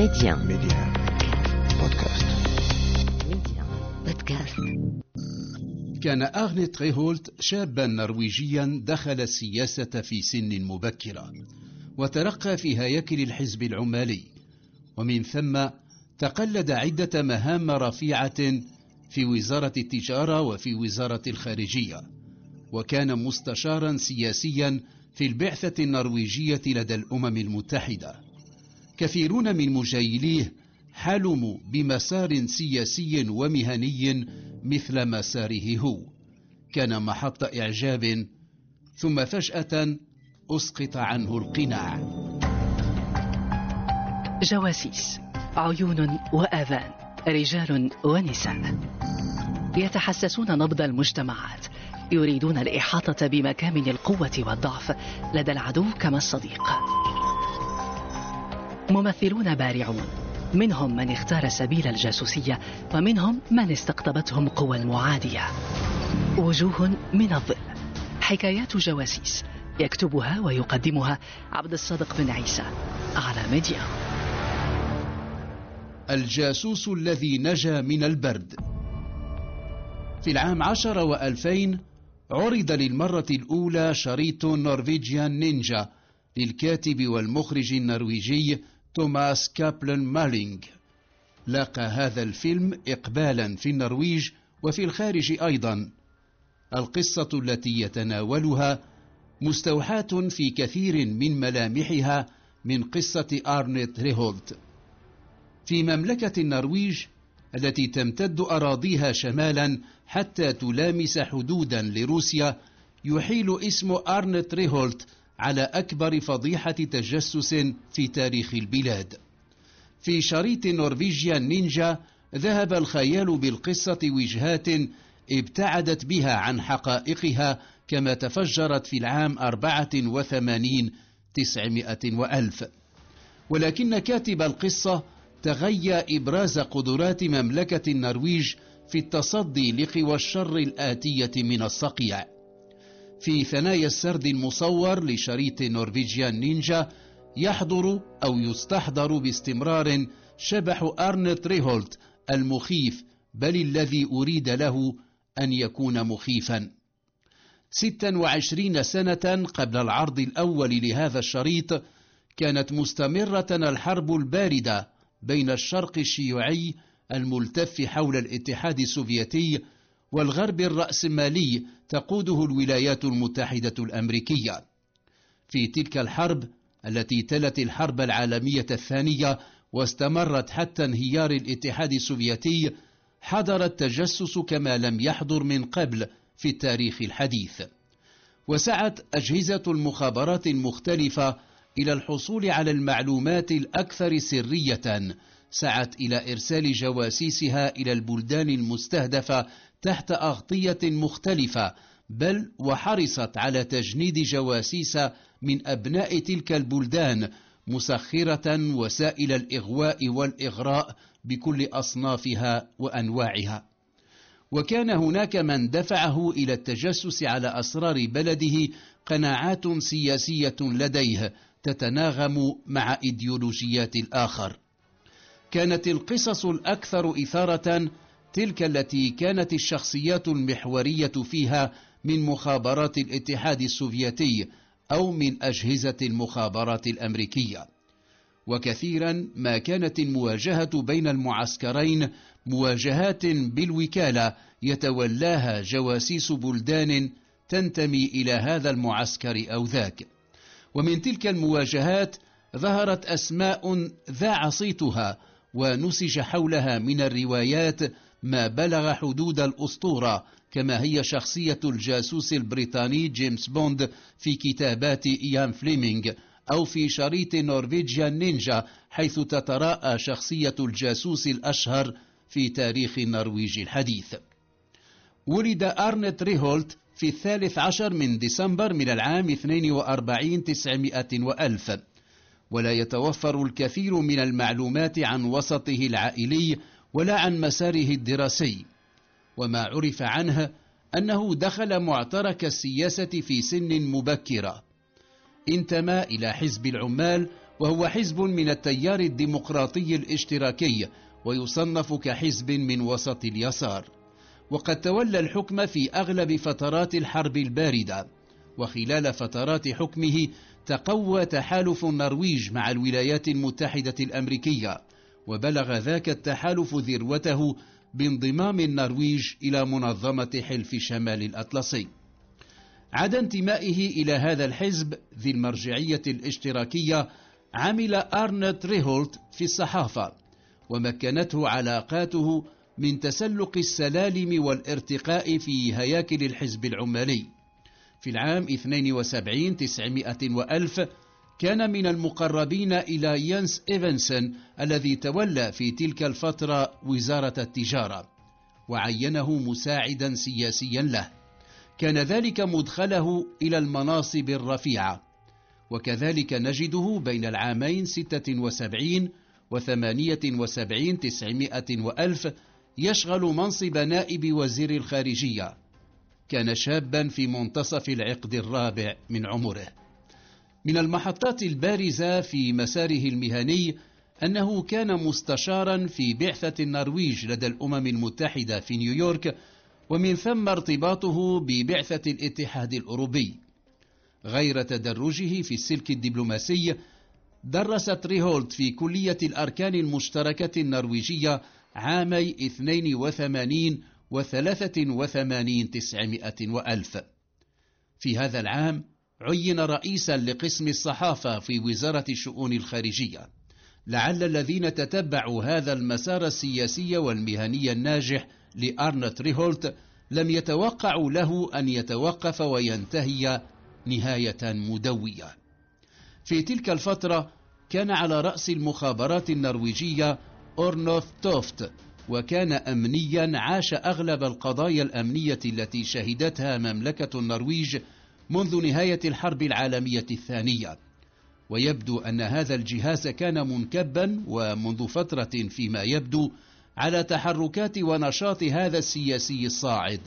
ميديان ميديان بودكاست ميديان بودكاست كان آرنيت ريهولت شابا نرويجيا دخل السياسة في سن مبكرة وترقى في هياكل الحزب العمالي. ومن ثم تقلد عدة مهام رفيعة في وزارة التجارة وفي وزارة الخارجية. وكان مستشارا سياسيا في البعثة النرويجية لدى الأمم المتحدة. كثيرون من مجايليه حلموا بمسار سياسي ومهني مثل مساره هو. كان محط إعجاب ثم فجأة أسقط عنه القناع. جواسيس عيون وآذان رجال ونساء. يتحسسون نبض المجتمعات يريدون الإحاطة بمكامن القوة والضعف. لدى العدو كما الصديق. ممثلون بارعون. منهم من اختار سبيل الجاسوسية ومنهم من استقطبتهم قوى المعادية. وجوه من الظل. حكايات جواسيس يكتبها ويقدمها عبد الصادق بن عيسى على ميديا. الجاسوس الذي نجا من البرد. في العام عشر وألفين عرض للمرة الأولى شريط نورفيجيان نينجا للكاتب والمخرج النرويجي توماس كابلن مالينغ لاقى هذا الفيلم إقبالا في النرويج وفي الخارج أيضا. القصة التي يتناولها مستوحاة في كثير من ملامحها من قصة آرنيت ريهولت. في مملكة النرويج التي تمتد أراضيها شمالا حتى تلامس حدودا لروسيا يحيل اسم آرنت ريهولت على أكبر فضيحة تجسس في تاريخ البلاد. في شريط نورفيجيا نينجا ذهب الخيال بالقصة وجهات ابتعدت بها عن حقائقها كما تفجرت في العام أربعة وثمانين تسعمائة وألف. ولكن كاتب القصة تغيى إبراز قدرات مملكة النرويج في التصدي لقوى الشر الآتية من الصقيع. في ثنايا السرد المصور لشريط نورفيجيان نينجا يحضر أو يستحضر باستمرار شبح أرنت ريهولت المخيف بل الذي أريد له أن يكون مخيفا. ستا وعشرين سنة قبل العرض الأول لهذا الشريط كانت مستمرة الحرب الباردة بين الشرق الشيوعي الملتف حول الاتحاد السوفيتي والغرب الرأسمالي تقوده الولايات المتحدة الأمريكية. في تلك الحرب التي تلت الحرب العالمية الثانية واستمرت حتى انهيار الاتحاد السوفيتي حضر التجسس كما لم يحضر من قبل في التاريخ الحديث. وسعت أجهزة المخابرات المختلفة إلى الحصول على المعلومات الأكثر سرية سعت إلى إرسال جواسيسها إلى البلدان المستهدفة تحت أغطية مختلفة بل وحرصت على تجنيد جواسيس من أبناء تلك البلدان مسخرة وسائل الإغواء والإغراء بكل أصنافها وأنواعها. وكان هناك من دفعه إلى التجسس على أسرار بلده قناعات سياسية لديه تتناغم مع إيديولوجيات الآخر. كانت القصص الأكثر إثارة تلك التي كانت الشخصيات المحورية فيها من مخابرات الاتحاد السوفيتي أو من أجهزة المخابرات الأمريكية. وكثيرا ما كانت المواجهة بين المعسكرين مواجهات بالوكالة يتولاها جواسيس بلدان تنتمي إلى هذا المعسكر أو ذاك. ومن تلك المواجهات ظهرت أسماء ذاع صيتها ونسج حولها من الروايات ما بلغ حدود الأسطورة كما هي شخصية الجاسوس البريطاني جيمس بوند في كتابات إيان فليمينغ أو في شريط نورفيجيا نينجا حيث تتراءى شخصية الجاسوس الأشهر في تاريخ النرويج الحديث. ولد أرنت ريهولت في الثالث عشر من ديسمبر من العام 42 تسعمائة وألف. ولا يتوفر الكثير من المعلومات عن وسطه العائلي ولا عن مساره الدراسي وما عرف عنه أنه دخل معترك السياسة في سن مبكرة. انتمى إلى حزب العمال وهو حزب من التيار الديمقراطي الاشتراكي ويصنف كحزب من وسط اليسار. وقد تولى الحكم في أغلب فترات الحرب الباردة وخلال فترات حكمه تقوى تحالف النرويج مع الولايات المتحدة الأمريكية. وبلغ ذاك التحالف ذروته بانضمام النرويج إلى منظمة حلف شمال الأطلسي. عدا انتمائه إلى هذا الحزب ذي المرجعية الاشتراكية عمل أرنت ريهولت في الصحافة ومكنته علاقاته من تسلق السلالم والارتقاء في هياكل الحزب العمالي. في العام 72 900 وألف كان من المقربين إلى يانس إيفنسون الذي تولى في تلك الفترة وزارة التجارة وعينه مساعدا سياسيا له. كان ذلك مدخله إلى المناصب الرفيعة وكذلك نجده بين العامين ستة وسبعين وثمانية وسبعين تسعمائة وألف يشغل منصب نائب وزير الخارجية. كان شابا في منتصف العقد الرابع من عمره. من المحطات البارزة في مساره المهني أنه كان مستشارا في بعثة النرويج لدى الأمم المتحدة في نيويورك ومن ثم ارتباطه ببعثة الاتحاد الأوروبي. غير تدرجه في السلك الدبلوماسي درست ريهولت في كلية الأركان المشتركة النرويجية عامي 82 و 83 تسعمائة وألف. في هذا العام عين رئيسا لقسم الصحافة في وزارة الشؤون الخارجية. لعل الذين تتبعوا هذا المسار السياسي والمهني الناجح لأرنت ريهولت لم يتوقعوا له أن يتوقف وينتهي نهاية مدوية. في تلك الفترة كان على رأس المخابرات النرويجية أورنوث توفت وكان أمنيا عاش أغلب القضايا الأمنية التي شهدتها مملكة النرويج منذ نهاية الحرب العالمية الثانية. ويبدو أن هذا الجهاز كان منكبا ومنذ فترة فيما يبدو على تحركات ونشاط هذا السياسي الصاعد.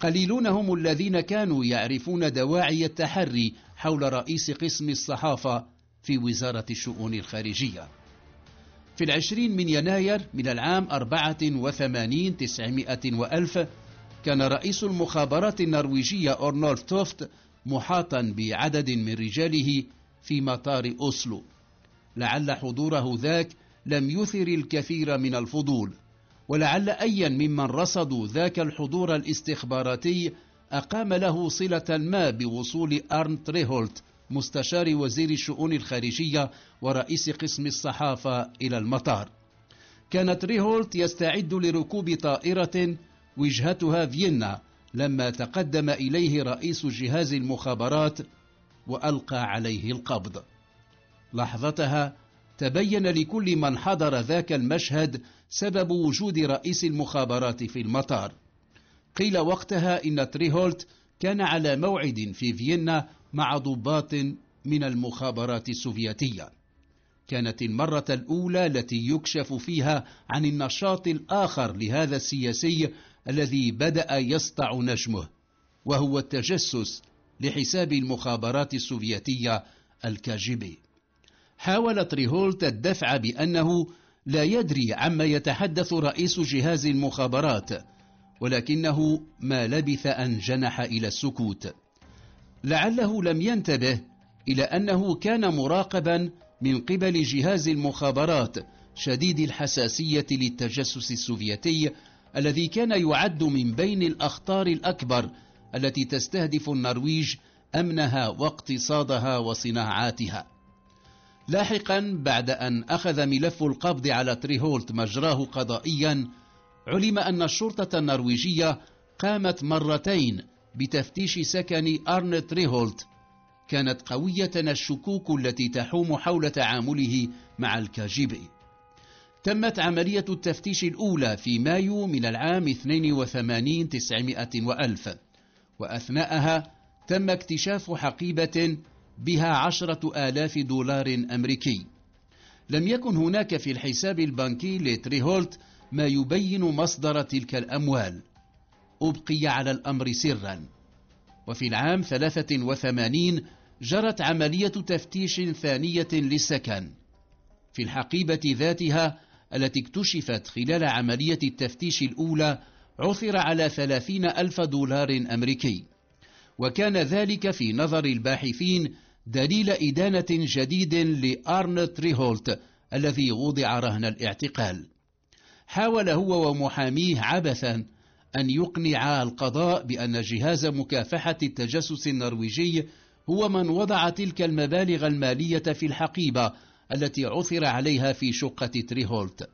قليلون هم الذين كانوا يعرفون دواعي التحري حول رئيس قسم الصحافة في وزارة الشؤون الخارجية. في العشرين من يناير من العام أربعة وثمانين تسعمائة وألف كان رئيس المخابرات النرويجية أورنولف توفت محاطا بعدد من رجاله في مطار أوسلو. لعل حضوره ذاك لم يثر الكثير من الفضول ولعل أيا ممن رصدوا ذاك الحضور الاستخباراتي أقام له صلة ما بوصول أرنت ريهولت مستشار وزير الشؤون الخارجية ورئيس قسم الصحافة إلى المطار. كانت ريهولت يستعد لركوب طائرة وجهتها فيينا لما تقدم إليه رئيس جهاز المخابرات وألقى عليه القبض. لحظتها تبين لكل من حضر ذاك المشهد سبب وجود رئيس المخابرات في المطار. قيل وقتها إن تريهولت كان على موعد في فيينا مع ضباط من المخابرات السوفيتية. كانت المرة الأولى التي يكشف فيها عن النشاط الآخر لهذا السياسي الذي بدأ يسطع نجمه وهو التجسس لحساب المخابرات السوفيتية الكاجيبي. حاولت ريهولت الدفع بأنه لا يدري عما يتحدث رئيس جهاز المخابرات ولكنه ما لبث أن جنح إلى السكوت. لعله لم ينتبه إلى أنه كان مراقبا من قبل جهاز المخابرات شديد الحساسية للتجسس السوفيتي الذي كان يعد من بين الأخطار الأكبر التي تستهدف النرويج أمنها واقتصادها وصناعاتها. لاحقا بعد أن أخذ ملف القبض على تريهولت مجراه قضائيا علم أن الشرطة النرويجية قامت مرتين بتفتيش سكن أرنت ريهولت كانت قوية الشكوك التي تحوم حول تعامله مع الكاجيبي. تمت عملية التفتيش الأولى في مايو من العام 82 900 وألف وأثناءها تم اكتشاف حقيبة بها عشرة آلاف دولار أمريكي. لم يكن هناك في الحساب البنكي لتريهولت ما يبين مصدر تلك الأموال. أبقي على الأمر سرا. وفي العام 83 جرت عملية تفتيش ثانية للسكن. في الحقيبة ذاتها التي اكتشفت خلال عملية التفتيش الأولى عثر على ثلاثين ألف دولار أمريكي. وكان ذلك في نظر الباحثين دليل إدانة جديد لأرنت ريهولت الذي وضع رهن الاعتقال. حاول هو ومحاميه عبثا أن يقنع القضاء بأن جهاز مكافحة التجسس النرويجي هو من وضع تلك المبالغ المالية في الحقيبة التي عثر عليها في شقة تريهولت.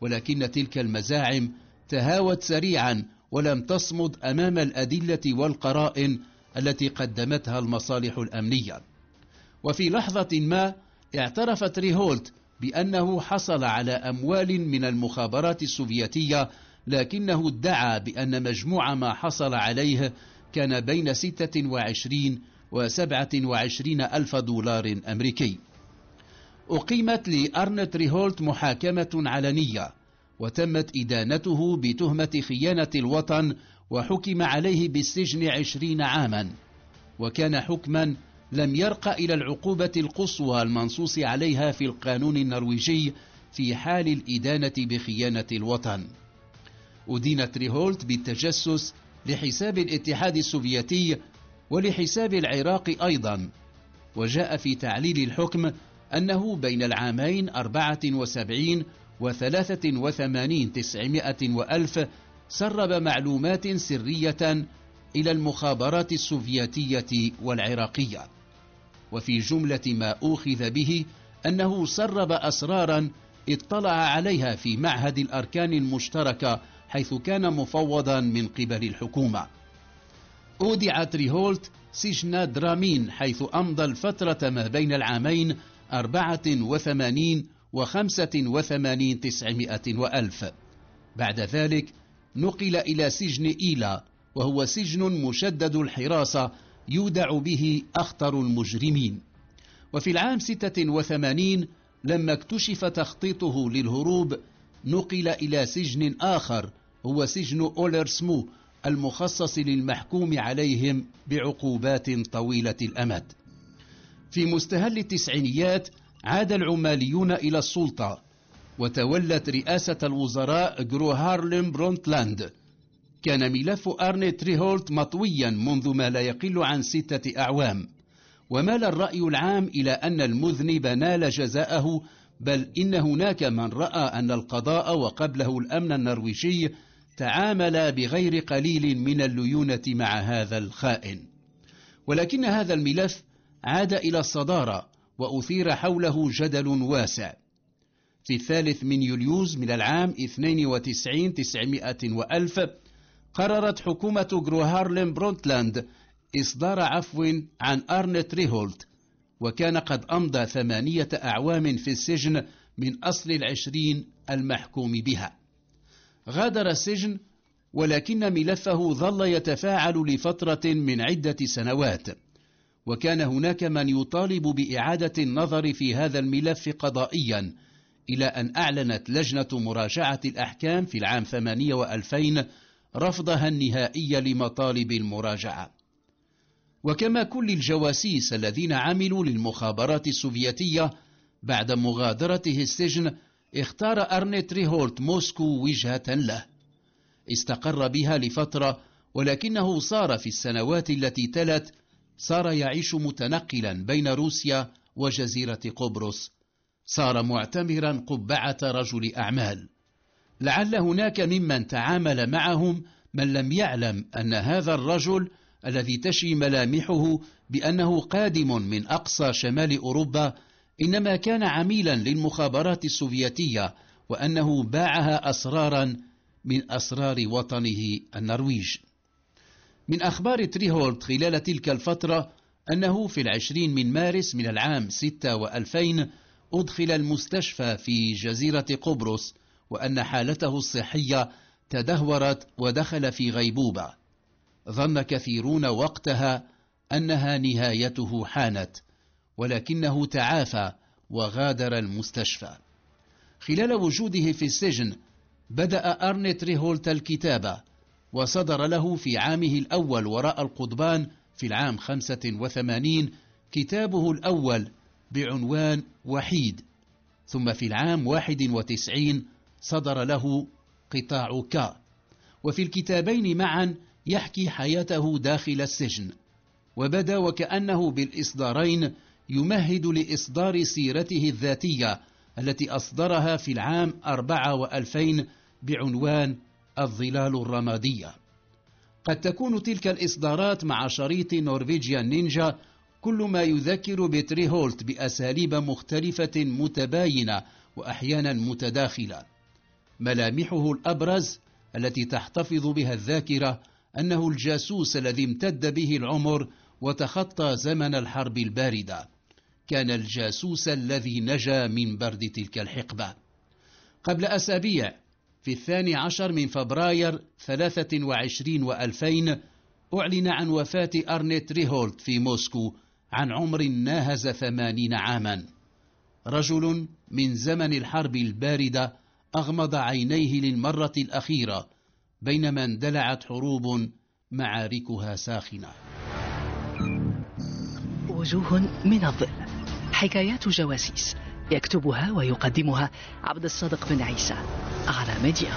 ولكن تلك المزاعم تهاوت سريعا ولم تصمد أمام الأدلة والقرائن التي قدمتها المصالح الأمنية. وفي لحظة ما اعترفت ريهولت بأنه حصل على أموال من المخابرات السوفيتية لكنه ادعى بأن مجموع ما حصل عليه كان بين 26 و 27 ألف دولار أمريكي. أقيمت لأرنت ريهولت محاكمة علنية وتمت إدانته بتهمة خيانة الوطن وحكم عليه بالسجن عشرين عاما. وكان حكما لم يرق إلى العقوبة القصوى المنصوص عليها في القانون النرويجي في حال الإدانة بخيانة الوطن. أدينت ريهولت بالتجسس لحساب الاتحاد السوفيتي ولحساب العراق أيضا. وجاء في تعليل الحكم أنه بين العامين أربعة وسبعين وثلاثة وثمانين تسعمائة وألف سرب معلومات سرية إلى المخابرات السوفيتية والعراقية. وفي جملة ما أوخذ به أنه سرب أسرارا اطلع عليها في معهد الأركان المشتركة حيث كان مفوضا من قبل الحكومة. أودعت ريهولت سجن درامين حيث أمضى الفترة ما بين العامين أربعة وثمانين وخمسة وثمانين تسعمائة وألف. بعد ذلك نقل إلى سجن إيلا وهو سجن مشدد الحراسة يودع به أخطر المجرمين. وفي العام 86 لما اكتشف تخطيطه للهروب نقل إلى سجن آخر هو سجن أولرسمو المخصص للمحكوم عليهم بعقوبات طويلة الأمد. في مستهل التسعينيات عاد العماليون إلى السلطة وتولت رئاسة الوزراء جرو هارلم برونتلاند. كان ملف أرنيت ريهولت مطويا منذ ما لا يقل عن ستة أعوام. ومال الرأي العام إلى أن المذنب نال جزاءه بل إن هناك من رأى أن القضاء وقبله الأمن النرويجي تعامل بغير قليل من الليونة مع هذا الخائن. ولكن هذا الملف عاد إلى الصدارة وأثير حوله جدل واسع. في الثالث من يوليوز من العام 92 تسعمائة وألف قررت حكومة جروهارلم برونتلاند إصدار عفو عن أرنت ريهولت وكان قد أمضى ثمانية أعوام في السجن من أصل العشرين المحكوم بها. غادر السجن ولكن ملفه ظل يتفاعل لفترة من عدة سنوات. وكان هناك من يطالب بإعادة النظر في هذا الملف قضائيا إلى أن أعلنت لجنة مراجعة الأحكام في العام 8 وألفين رفضها النهائي لمطالب المراجعة. وكما كل الجواسيس الذين عملوا للمخابرات السوفيتية بعد مغادرته السجن اختار أرنيت ريهولت موسكو وجهة له. استقر بها لفترة ولكنه صار في السنوات التي تلت صار يعيش متنقلا بين روسيا وجزيرة قبرص. صار معتمرا قبعة رجل أعمال. لعل هناك ممن تعامل معهم من لم يعلم أن هذا الرجل الذي تشي ملامحه بأنه قادم من أقصى شمال أوروبا إنما كان عميلا للمخابرات السوفيتية وأنه باعها أسرارا من أسرار وطنه النرويج. من أخبار تريهولت خلال تلك الفترة أنه في العشرين من مارس من العام ستة وألفين أدخل المستشفى في جزيرة قبرص وأن حالته الصحية تدهورت ودخل في غيبوبة. ظن كثيرون وقتها أنها نهايته حانت ولكنه تعافى وغادر المستشفى. خلال وجوده في السجن بدأ أرنت ريهولت الكتابة وصدر له في عامه الأول وراء القضبان في العام 85 كتابه الأول بعنوان وحيد. ثم في العام 91 صدر له قطاع كا وفي الكتابين معا يحكي حياته داخل السجن. وبدا وكأنه بالإصدارين يمهد لإصدار سيرته الذاتية التي أصدرها في العام 24 بعنوان الظلال الرمادية. قد تكون تلك الإصدارات مع شريط نورفيجيا نينجا كل ما يذكر بتري هولت بأساليب مختلفة متباينة وأحيانا متداخلة. ملامحه الأبرز التي تحتفظ بها الذاكرة أنه الجاسوس الذي امتد به العمر وتخطى زمن الحرب الباردة. كان الجاسوس الذي نجا من برد تلك الحقبة. قبل أسابيع في الثاني عشر من فبراير ثلاثة وعشرين وألفين أعلن عن وفاة أرنيت ريهولت في موسكو عن عمر ناهز ثمانين عاما. رجل من زمن الحرب الباردة أغمض عينيه للمرة الأخيرة بينما اندلعت حروب معاركها ساخنة. وجوه من الظل. حكايات جواسيس. يكتبها ويقدمها عبد الصادق بن عيسى على ميديا